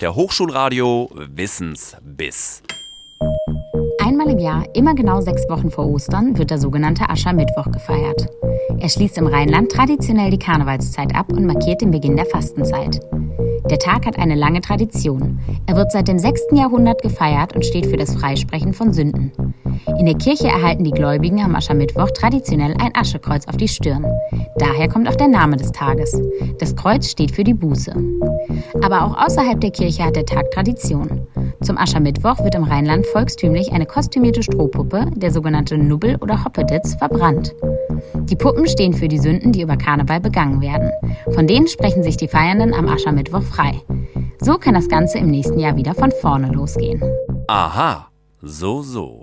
der Hochschulradio Wissensbiss. Einmal im Jahr, immer genau sechs Wochen vor Ostern, wird der sogenannte Aschermittwoch gefeiert. Er schließt im Rheinland traditionell die Karnevalszeit ab und markiert den Beginn der Fastenzeit. Der Tag hat eine lange Tradition. Er wird seit dem 6. Jahrhundert gefeiert und steht für das Freisprechen von Sünden. In der Kirche erhalten die Gläubigen am Aschermittwoch traditionell ein Aschekreuz auf die Stirn. Daher kommt auch der Name des Tages. Das Kreuz steht für die Buße. Aber auch außerhalb der Kirche hat der Tag Tradition. Zum Aschermittwoch wird im Rheinland volkstümlich eine kostümierte Strohpuppe, der sogenannte Nubbel oder Hoppeditz, verbrannt. Die Puppen stehen für die Sünden, die über Karneval begangen werden. Von denen sprechen sich die Feiernden am Aschermittwoch frei. So kann das Ganze im nächsten Jahr wieder von vorne losgehen. Aha, so, so.